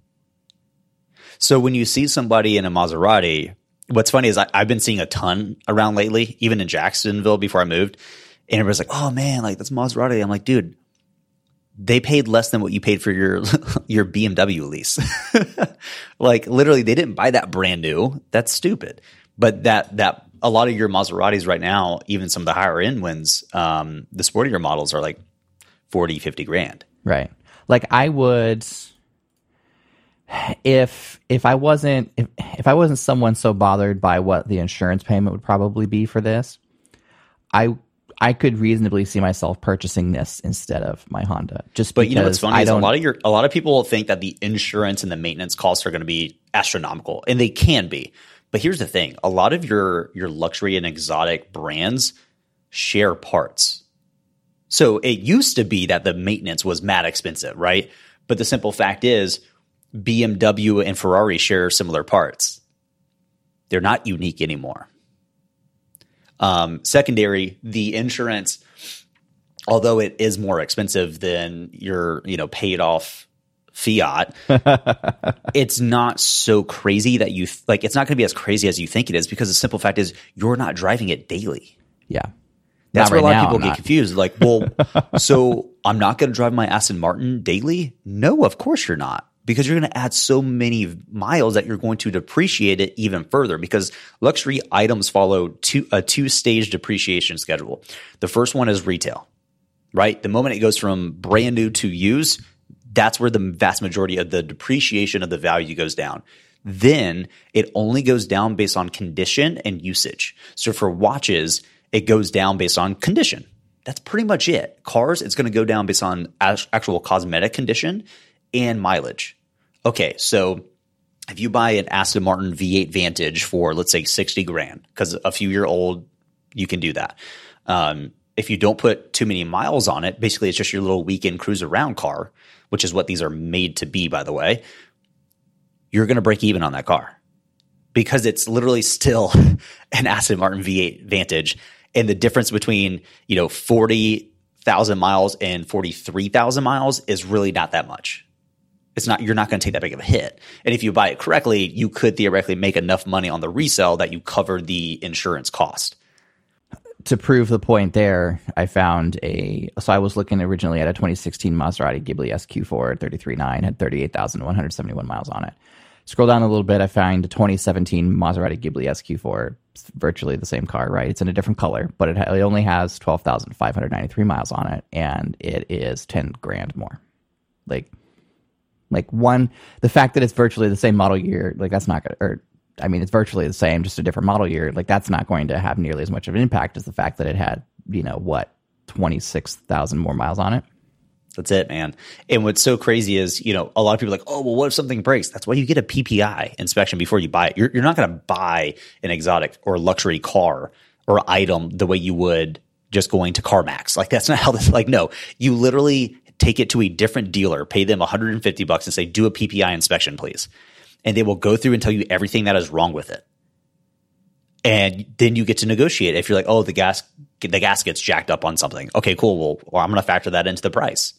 So when you see somebody in a Maserati, what's funny is I, have been seeing a ton around lately, even in Jacksonville before I moved, and everybody's like, "Oh man, like that's Maserati." I'm like, dude, they paid less than what you paid for your your BMW lease. like literally, they didn't buy that brand new. That's stupid. But that that a lot of your Maseratis right now, even some of the higher end ones, um, the sportier models are like 40, 50 grand. Right. Like I would if if I wasn't if, if I wasn't someone so bothered by what the insurance payment would probably be for this, I I could reasonably see myself purchasing this instead of my Honda. Just but you know what's funny I is a lot of your a lot of people think that the insurance and the maintenance costs are going to be astronomical, and they can be. But here's the thing: a lot of your your luxury and exotic brands share parts. So it used to be that the maintenance was mad expensive, right? But the simple fact is, BMW and Ferrari share similar parts. They're not unique anymore. Um, secondary, the insurance, although it is more expensive than your, you know, paid off fiat, it's not so crazy that you th- like. It's not going to be as crazy as you think it is because the simple fact is you're not driving it daily. Yeah, that's not where right a lot now, of people get confused. Like, well, so I'm not going to drive my Aston Martin daily? No, of course you're not. Because you're going to add so many miles that you're going to depreciate it even further. Because luxury items follow two, a two stage depreciation schedule. The first one is retail, right? The moment it goes from brand new to used, that's where the vast majority of the depreciation of the value goes down. Then it only goes down based on condition and usage. So for watches, it goes down based on condition. That's pretty much it. Cars, it's going to go down based on actual cosmetic condition and mileage. Okay, so if you buy an Aston Martin V8 Vantage for let's say 60 grand, because a few year old, you can do that. Um, if you don't put too many miles on it, basically it's just your little weekend cruise around car, which is what these are made to be, by the way. You're going to break even on that car because it's literally still an Aston Martin V8 Vantage, and the difference between you know 40,000 miles and 43,000 miles is really not that much it's not you're not going to take that big of a hit. And if you buy it correctly, you could theoretically make enough money on the resale that you cover the insurance cost. To prove the point there, I found a so I was looking originally at a 2016 Maserati Ghibli SQ4 339 had 38,171 miles on it. Scroll down a little bit, I find a 2017 Maserati Ghibli SQ4, virtually the same car, right? It's in a different color, but it, it only has 12,593 miles on it, and it is 10 grand more. Like like one, the fact that it's virtually the same model year, like that's not to, or I mean, it's virtually the same, just a different model year. Like that's not going to have nearly as much of an impact as the fact that it had, you know, what, 26,000 more miles on it. That's it, man. And what's so crazy is, you know, a lot of people are like, oh, well, what if something breaks? That's why you get a PPI inspection before you buy it. You're, you're not going to buy an exotic or luxury car or item the way you would just going to CarMax. Like that's not how this, like, no, you literally take it to a different dealer, pay them 150 bucks and say, do a PPI inspection, please. And they will go through and tell you everything that is wrong with it. And then you get to negotiate. If you're like, oh, the gas, the gas gets jacked up on something. Okay, cool. Well, well I'm going to factor that into the price.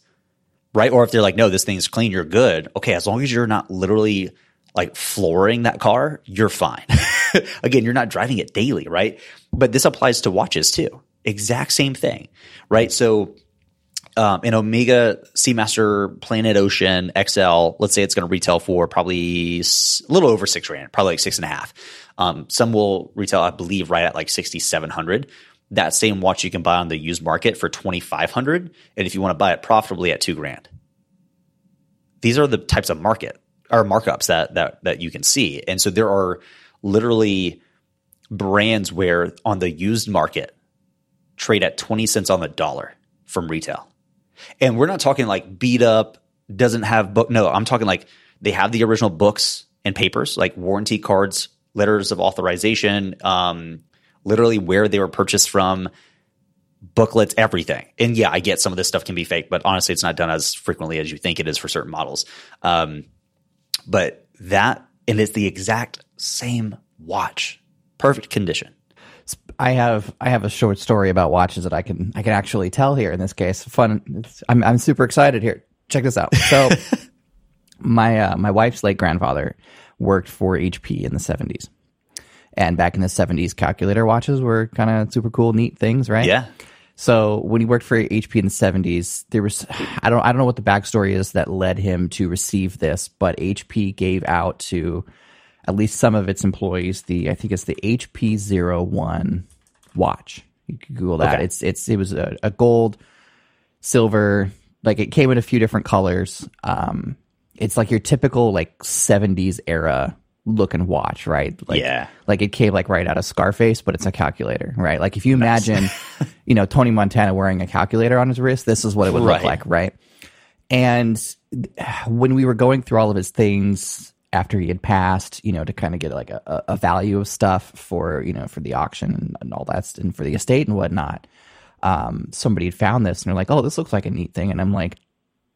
Right. Or if they're like, no, this thing's clean, you're good. Okay. As long as you're not literally like flooring that car, you're fine. Again, you're not driving it daily. Right. But this applies to watches too. Exact same thing. Right. So um, an Omega Seamaster Planet Ocean XL, let's say it's going to retail for probably a little over six grand, probably like six and a half. Um, some will retail, I believe, right at like sixty seven hundred. That same watch you can buy on the used market for twenty five hundred, and if you want to buy it profitably at two grand. These are the types of market or markups that that that you can see, and so there are literally brands where on the used market trade at twenty cents on the dollar from retail. And we're not talking like beat up, doesn't have book. No, I'm talking like they have the original books and papers, like warranty cards, letters of authorization, um, literally where they were purchased from, booklets, everything. And yeah, I get some of this stuff can be fake, but honestly, it's not done as frequently as you think it is for certain models. Um, but that, and it's the exact same watch, perfect condition. I have I have a short story about watches that I can I can actually tell here in this case. Fun. I'm I'm super excited here. Check this out. So my uh, my wife's late grandfather worked for HP in the 70s. And back in the 70s calculator watches were kind of super cool neat things, right? Yeah. So when he worked for HP in the 70s, there was I don't I don't know what the backstory is that led him to receive this, but HP gave out to at least some of its employees the I think it's the HP Zero One watch. You can Google that. Okay. It's it's it was a, a, gold, silver, like it came in a few different colors. Um, it's like your typical like '70s era looking watch, right? Like, yeah. Like it came like right out of Scarface, but it's a calculator, right? Like if you imagine, you know, Tony Montana wearing a calculator on his wrist, this is what it would right. look like, right? And when we were going through all of his things, after he had passed, you know, to kind of get like a, a value of stuff for, you know, for the auction and, and all that and for the estate and whatnot. Um, somebody had found this and they're like, oh, this looks like a neat thing. And I'm like,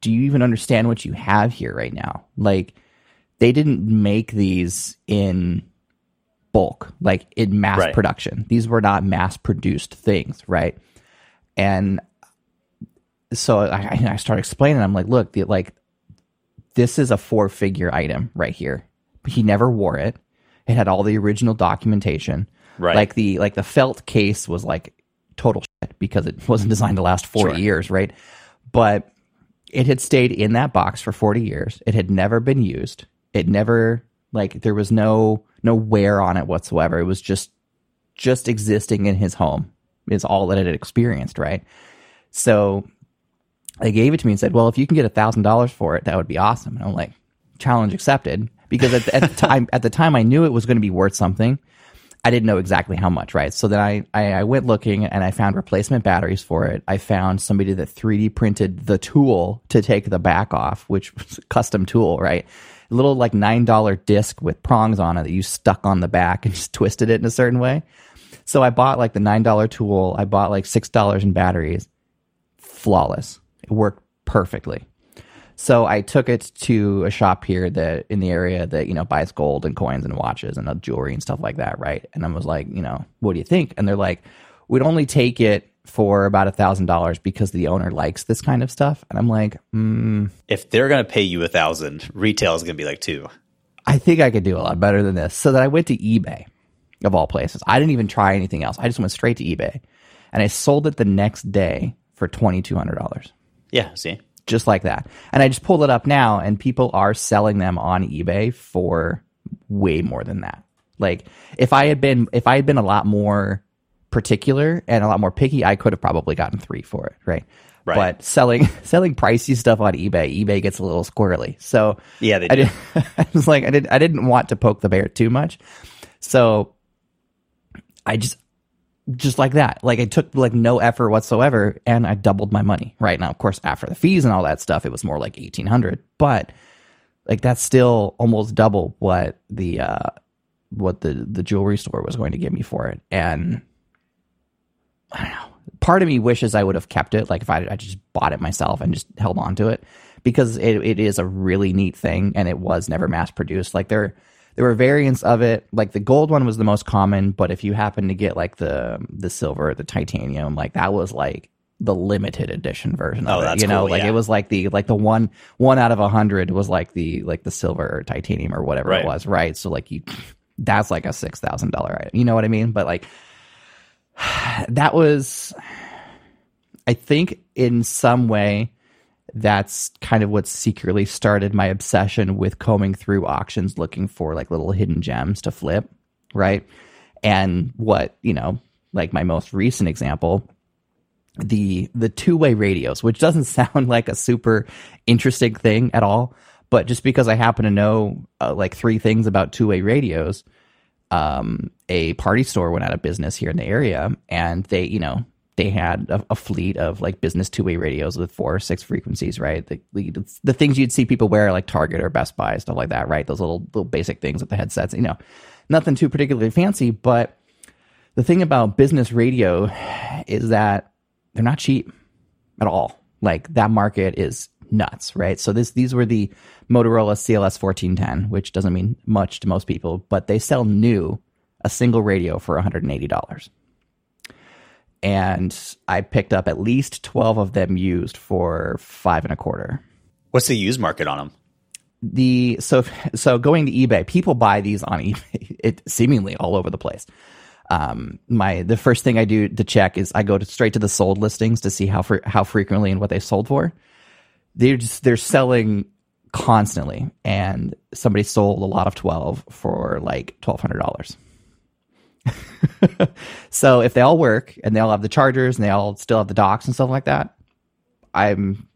do you even understand what you have here right now? Like, they didn't make these in bulk, like in mass right. production. These were not mass produced things, right? And so I, I started explaining. I'm like, look, the, like this is a four figure item right here. But He never wore it. It had all the original documentation. Right. Like the like the felt case was like total shit because it wasn't designed to last 40 sure. years, right? But it had stayed in that box for 40 years. It had never been used. It never like there was no no wear on it whatsoever. It was just just existing in his home is all that it had experienced, right? So they gave it to me and said, "Well, if you can get a thousand dollars for it, that would be awesome." And I'm like, "Challenge accepted." Because at the, at the time, at the time, I knew it was going to be worth something. I didn't know exactly how much, right? So then I, I, I went looking and I found replacement batteries for it. I found somebody that 3D printed the tool to take the back off, which was a custom tool, right? A little like $9 disc with prongs on it that you stuck on the back and just twisted it in a certain way. So I bought like the $9 tool. I bought like $6 in batteries. Flawless. It worked perfectly. So I took it to a shop here that in the area that you know buys gold and coins and watches and jewelry and stuff like that, right? And I was like, you know, what do you think? And they're like, we'd only take it for about a thousand dollars because the owner likes this kind of stuff. And I'm like, mm, If they're gonna pay you a thousand, retail is gonna be like two. I think I could do a lot better than this. So that I went to eBay, of all places. I didn't even try anything else. I just went straight to eBay, and I sold it the next day for twenty two hundred dollars. Yeah, see. just like that. And I just pulled it up now, and people are selling them on eBay for way more than that. Like if I had been if I had been a lot more particular and a lot more picky, I could have probably gotten three for it, right? Right. But selling selling pricey stuff on eBay, eBay gets a little squirrely. So Yeah, they I did. I was like, I did. I didn't want to poke the bear too much, so I just, just like that. Like it took like no effort whatsoever, and I doubled my money. Right now, of course, after the fees and all that stuff, it was more like eighteen hundred. But like that's still almost double what the uh what the the jewelry store was going to give me for it, and I don't know. Part of me wishes I would have kept it. Like if I, I just bought it myself and just held on to it because it, it is a really neat thing and it was never mass produced. Like there, there were variants of it. Like the gold one was the most common, but if you happen to get like the the silver, the titanium, like that was like the limited edition version of Oh, it. You know, cool, like yeah. it was like the like the one one out of a hundred was like the like the silver or titanium or whatever Right. it was, right? So like you, that's like a six thousand dollar item. You know what I mean? But like that was I think in some way that's kind of what secretly started my obsession with combing through auctions looking for like little hidden gems to flip, right? And what, you know, like my most recent example, the the two-way radios, which doesn't sound like a super interesting thing at all, but just because I happen to know uh, like three things about two-way radios, um, a party store went out of business here in the area, and they, you know, they had a, a fleet of like business two way radios with four or six frequencies, right? The, the the things you'd see people wear like Target or Best Buy stuff like that, right? Those little little basic things with the headsets, you know, nothing too particularly fancy. But the thing about business radio is that they're not cheap at all. Like that market is nuts, right? So this these were the Motorola CLS 1410, which doesn't mean much to most people, but they sell new a single radio for $180. And I picked up at least 12 of them used for five and a quarter. What's the used market on them? The so so going to eBay, people buy these on eBay. It seemingly all over the place. Um, my the first thing I do to check is I go to, straight to the sold listings to see how fre- how frequently and what they sold for. They're just they're selling constantly, and somebody sold a lot of twelve for like twelve hundred dollars. so if they all work and they all have the chargers and they all still have the docks and stuff like that, I'm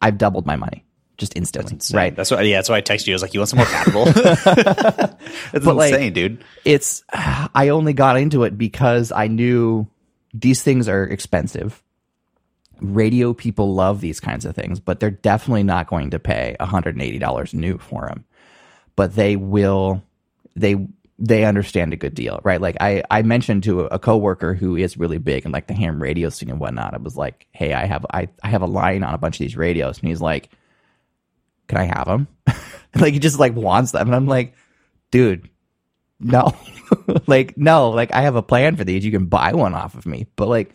I've doubled my money just instantly, right? That's why. Yeah, that's why I texted you. I was like, "You want some more Catable?" That's But, like- insane, dude. it's I only got into it because I knew these things are expensive. Radio people love these kinds of things, but they're definitely not going to pay $180 new for them. But they will they they understand a good deal, right? Like I I mentioned to a, a coworker who is really big in like the ham radio scene and whatnot. I was like, "Hey, I have I I have a line on a bunch of these radios." And he's like, "Can I have them?" like he just like wants them. And I'm like, "Dude, no like no like i have a plan for these you can buy one off of me but like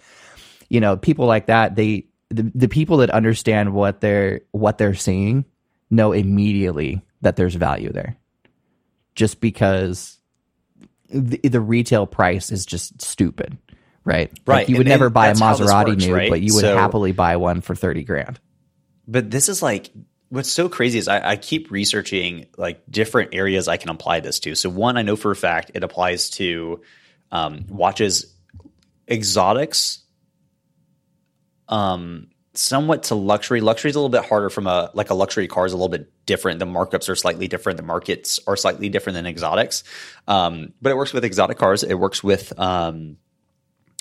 you know people like that they the, the people that understand what they're what they're seeing know immediately that there's value there just because the, the retail price is just stupid right Like, Right, you would and- never and buy a that's how this maserati works, new right? but you would So- happily buy one for 30 grand But this is like what's so crazy is I, I keep researching like different areas I can apply this to. So one, I know for a fact it applies to um, watches, exotics, um, somewhat to luxury. Luxury is a little bit harder from a like a luxury car is a little bit different. The markups are slightly different. The markets are slightly different than exotics. Um, but it works with exotic cars. It works with um,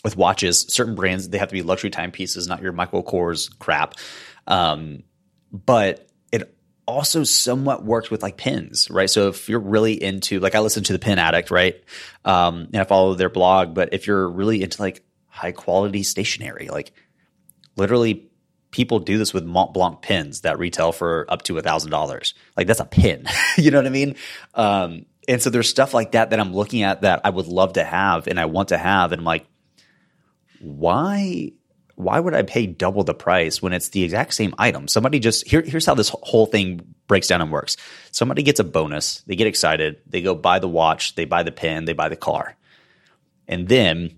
with watches. Certain brands they have to be luxury timepieces, not your Michael Kors crap. Um, but it also somewhat works with like pins, right? So if you're really into like I listen to the Pen Addict, right? Um, and I follow their blog. But if you're really into like high quality stationery, like literally people do this with Montblanc pins that retail for up to a thousand dollars. Like that's a pin, you know what I mean? Um, and so there's stuff like that that I'm looking at that I would love to have and I want to have, and I'm like, why? Why would I pay double the price when it's the exact same item? Somebody just here, here's how this whole thing breaks down and works. Somebody gets a bonus, they get excited, they go buy the watch, they buy the pin, they buy the car, and then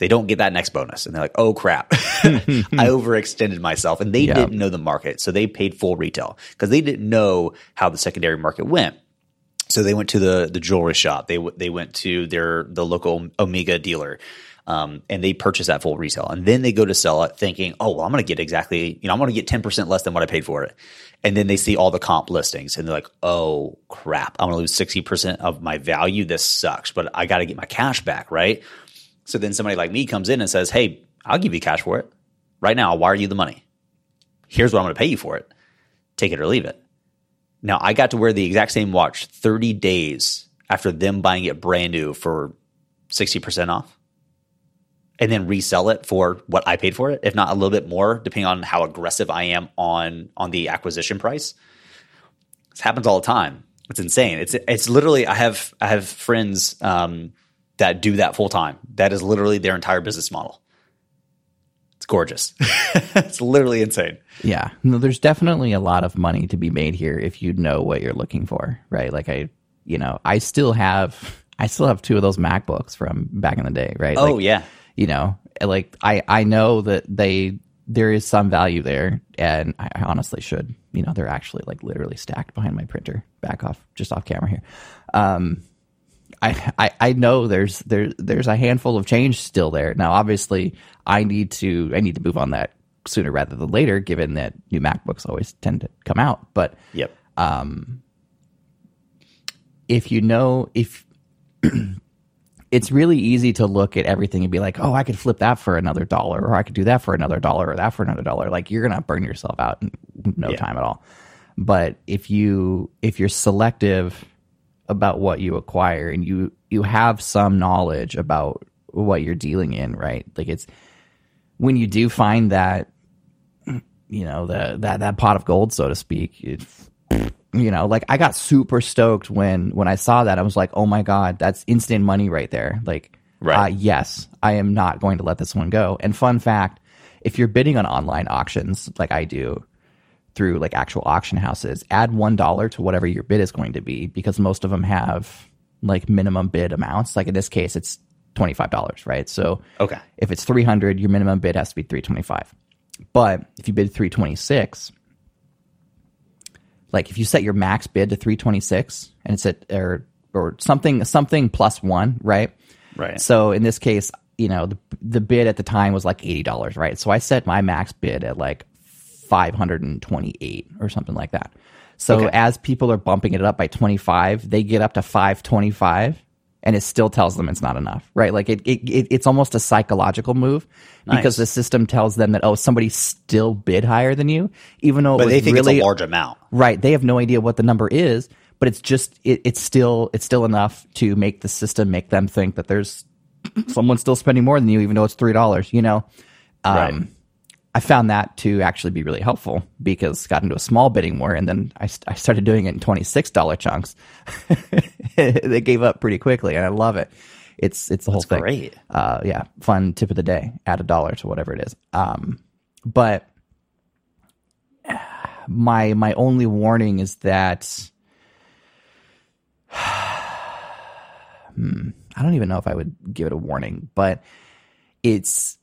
they don't get that next bonus. And they're like oh crap. I overextended myself. And they yep. didn't know the market. So they paid full retail because they didn't know how the secondary market went. So they went to the the jewelry shop. They they went to their the local omega dealer um, and they purchase that full retail. And then they go to sell it thinking oh well i'm going to get exactly you know i'm going to get 10% less than what i paid for it. And then they see all the comp listings and they're like oh crap. I'm going to lose 60% of my value. This sucks but i got to get my cash back right so then somebody like me comes in and says, Hey, I'll give you cash for it. Right now, I'll wire you the money. Here's what I'm going to pay you for it. Take it or leave it. Now, I got to wear the exact same watch 30 days after them buying it brand new for 60% off and then resell it for what I paid for it, if not a little bit more, depending on how aggressive I am on on the acquisition price. This happens all the time. It's insane. It's it's literally I have I have friends um, that do that full time. That is literally their entire business model. It's gorgeous. it's literally insane. Yeah. No, there's definitely a lot of money to be made here if you know what you're looking for, right? Like I, you know, I still have I still have two of those MacBooks from back in the day, right? Oh like, yeah. You know, like I I know that they there is some value there and I, I honestly should, you know, they're actually like literally stacked behind my printer back off just off camera here. Um I, I, I know there's there there's a handful of change still there. Now, obviously, I need to I need to move on that sooner rather than later, given that new MacBooks always tend to come out. But yep. Um, if you know if it's really easy to look at everything and be like, oh, I could flip that for another dollar, or I could do that for another dollar, or that for another dollar. Like you're gonna burn yourself out in no yeah. time at all. But if you if you're selective about what you acquire and you you have some knowledge about what you're dealing in, right? Like it's when you do find that you know, the that that pot of gold so to speak, it's you know, like I got super stoked when when I saw that. I was like, "Oh my god, that's instant money right there." Like right. Uh, yes, I am not going to let this one go. And fun fact, if you're bidding on online auctions like I do, through like actual auction houses, add one dollar to whatever your bid is going to be because most of them have like minimum bid amounts. Like in this case, it's twenty five dollars, right? So okay, if it's three hundred, your minimum bid has to be three twenty five. But if you bid three twenty six, like if you set your max bid to three twenty six and it's at or or something something plus one, right? Right. So in this case, you know the the bid at the time was like eighty dollars, right? So I set my max bid at like 528 or something like that. So okay. as people are bumping it up by 25, they get up to 525 and it still tells them it's not enough, right? Like it, it, it it's almost a psychological move nice. because the system tells them that oh somebody still bid higher than you, even though but they think really, it's a large amount, right? They have no idea what the number is, but it's just it, it's still it's still enough to make the system make them think that there's someone still spending more than you, even though it's three dollars, you know. Um, right. I found that to actually be really helpful because got into a small bidding war and then I, I started doing it in $26 chunks. they gave up pretty quickly and I love it. It's, it's the whole That's thing. Great. Uh, yeah. Fun tip of the day. Add a dollar to whatever it is. Um, but my, my only warning is that, hmm, I don't even know if I would give it a warning, but it's,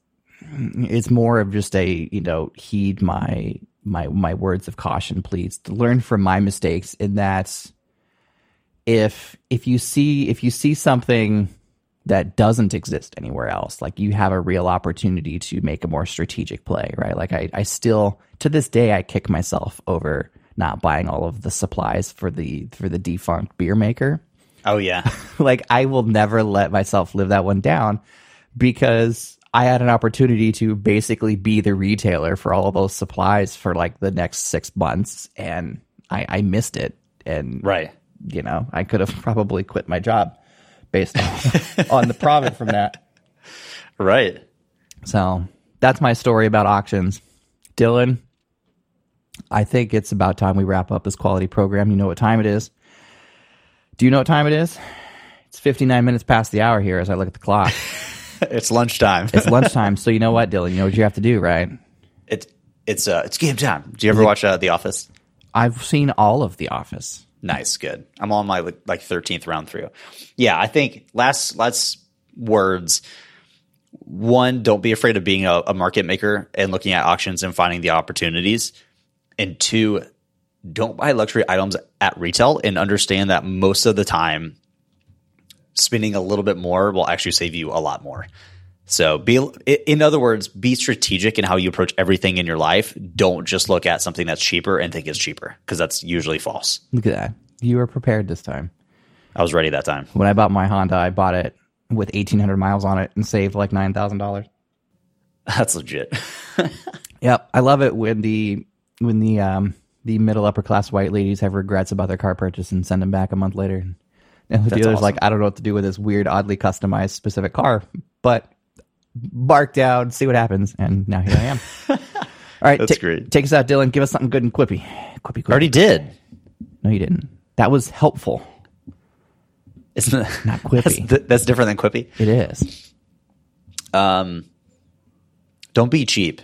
it's more of just a you know heed my my my words of caution please to learn from my mistakes in that if if you see if you see something that doesn't exist anywhere else. Like you have a real opportunity to make a more strategic play, right? Like I, I still to this day I kick myself over not buying all of the supplies for the for the defunct beer maker. Oh yeah. like I will never let myself live that one down because I had an opportunity to basically be the retailer for all of those supplies for like the next six months and I, I missed it. And right. you know, I could have probably quit my job based on, on the profit from that. Right. So that's my story about auctions. Dylan, I think it's about time we wrap up this quality program. You know what time it is. Do you know what time it is? It's 59 minutes past the hour here as I look at the clock. it's lunchtime. it's lunchtime. So you know what, Dylan? You know what you have to do, right? It's it's uh it's game time. Do you ever watch uh, The Office? I've seen all of The Office. Nice, good. I'm on my like 13th round through. Yeah, I think last last words. One, don't be afraid of being a, a market maker and looking at auctions and finding the opportunities. And two, don't buy luxury items at retail and understand that most of the time spending a little bit more will actually save you a lot more. So be in other words, be strategic in how you approach everything in your life. Don't just look at something that's cheaper and think it's cheaper because that's usually false. Look at that. You were prepared this time. I was ready that time. When I bought my Honda, I bought it with 1800 miles on it and saved like $9,000. That's legit. yep, I love it when the when the um the middle upper class white ladies have regrets about their car purchase and send them back a month later. And the dealer's awesome. like, I don't know what to do with this weird, oddly customized specific car, but bark down, see what happens. And now here I am. All right, that's great. Take us out, Dylan. Give us something good and quippy. Quippy, quippy. Already did. No, you didn't. That was helpful. It's not, not quippy. That's, that's different than quippy. It is. Um, don't be cheap.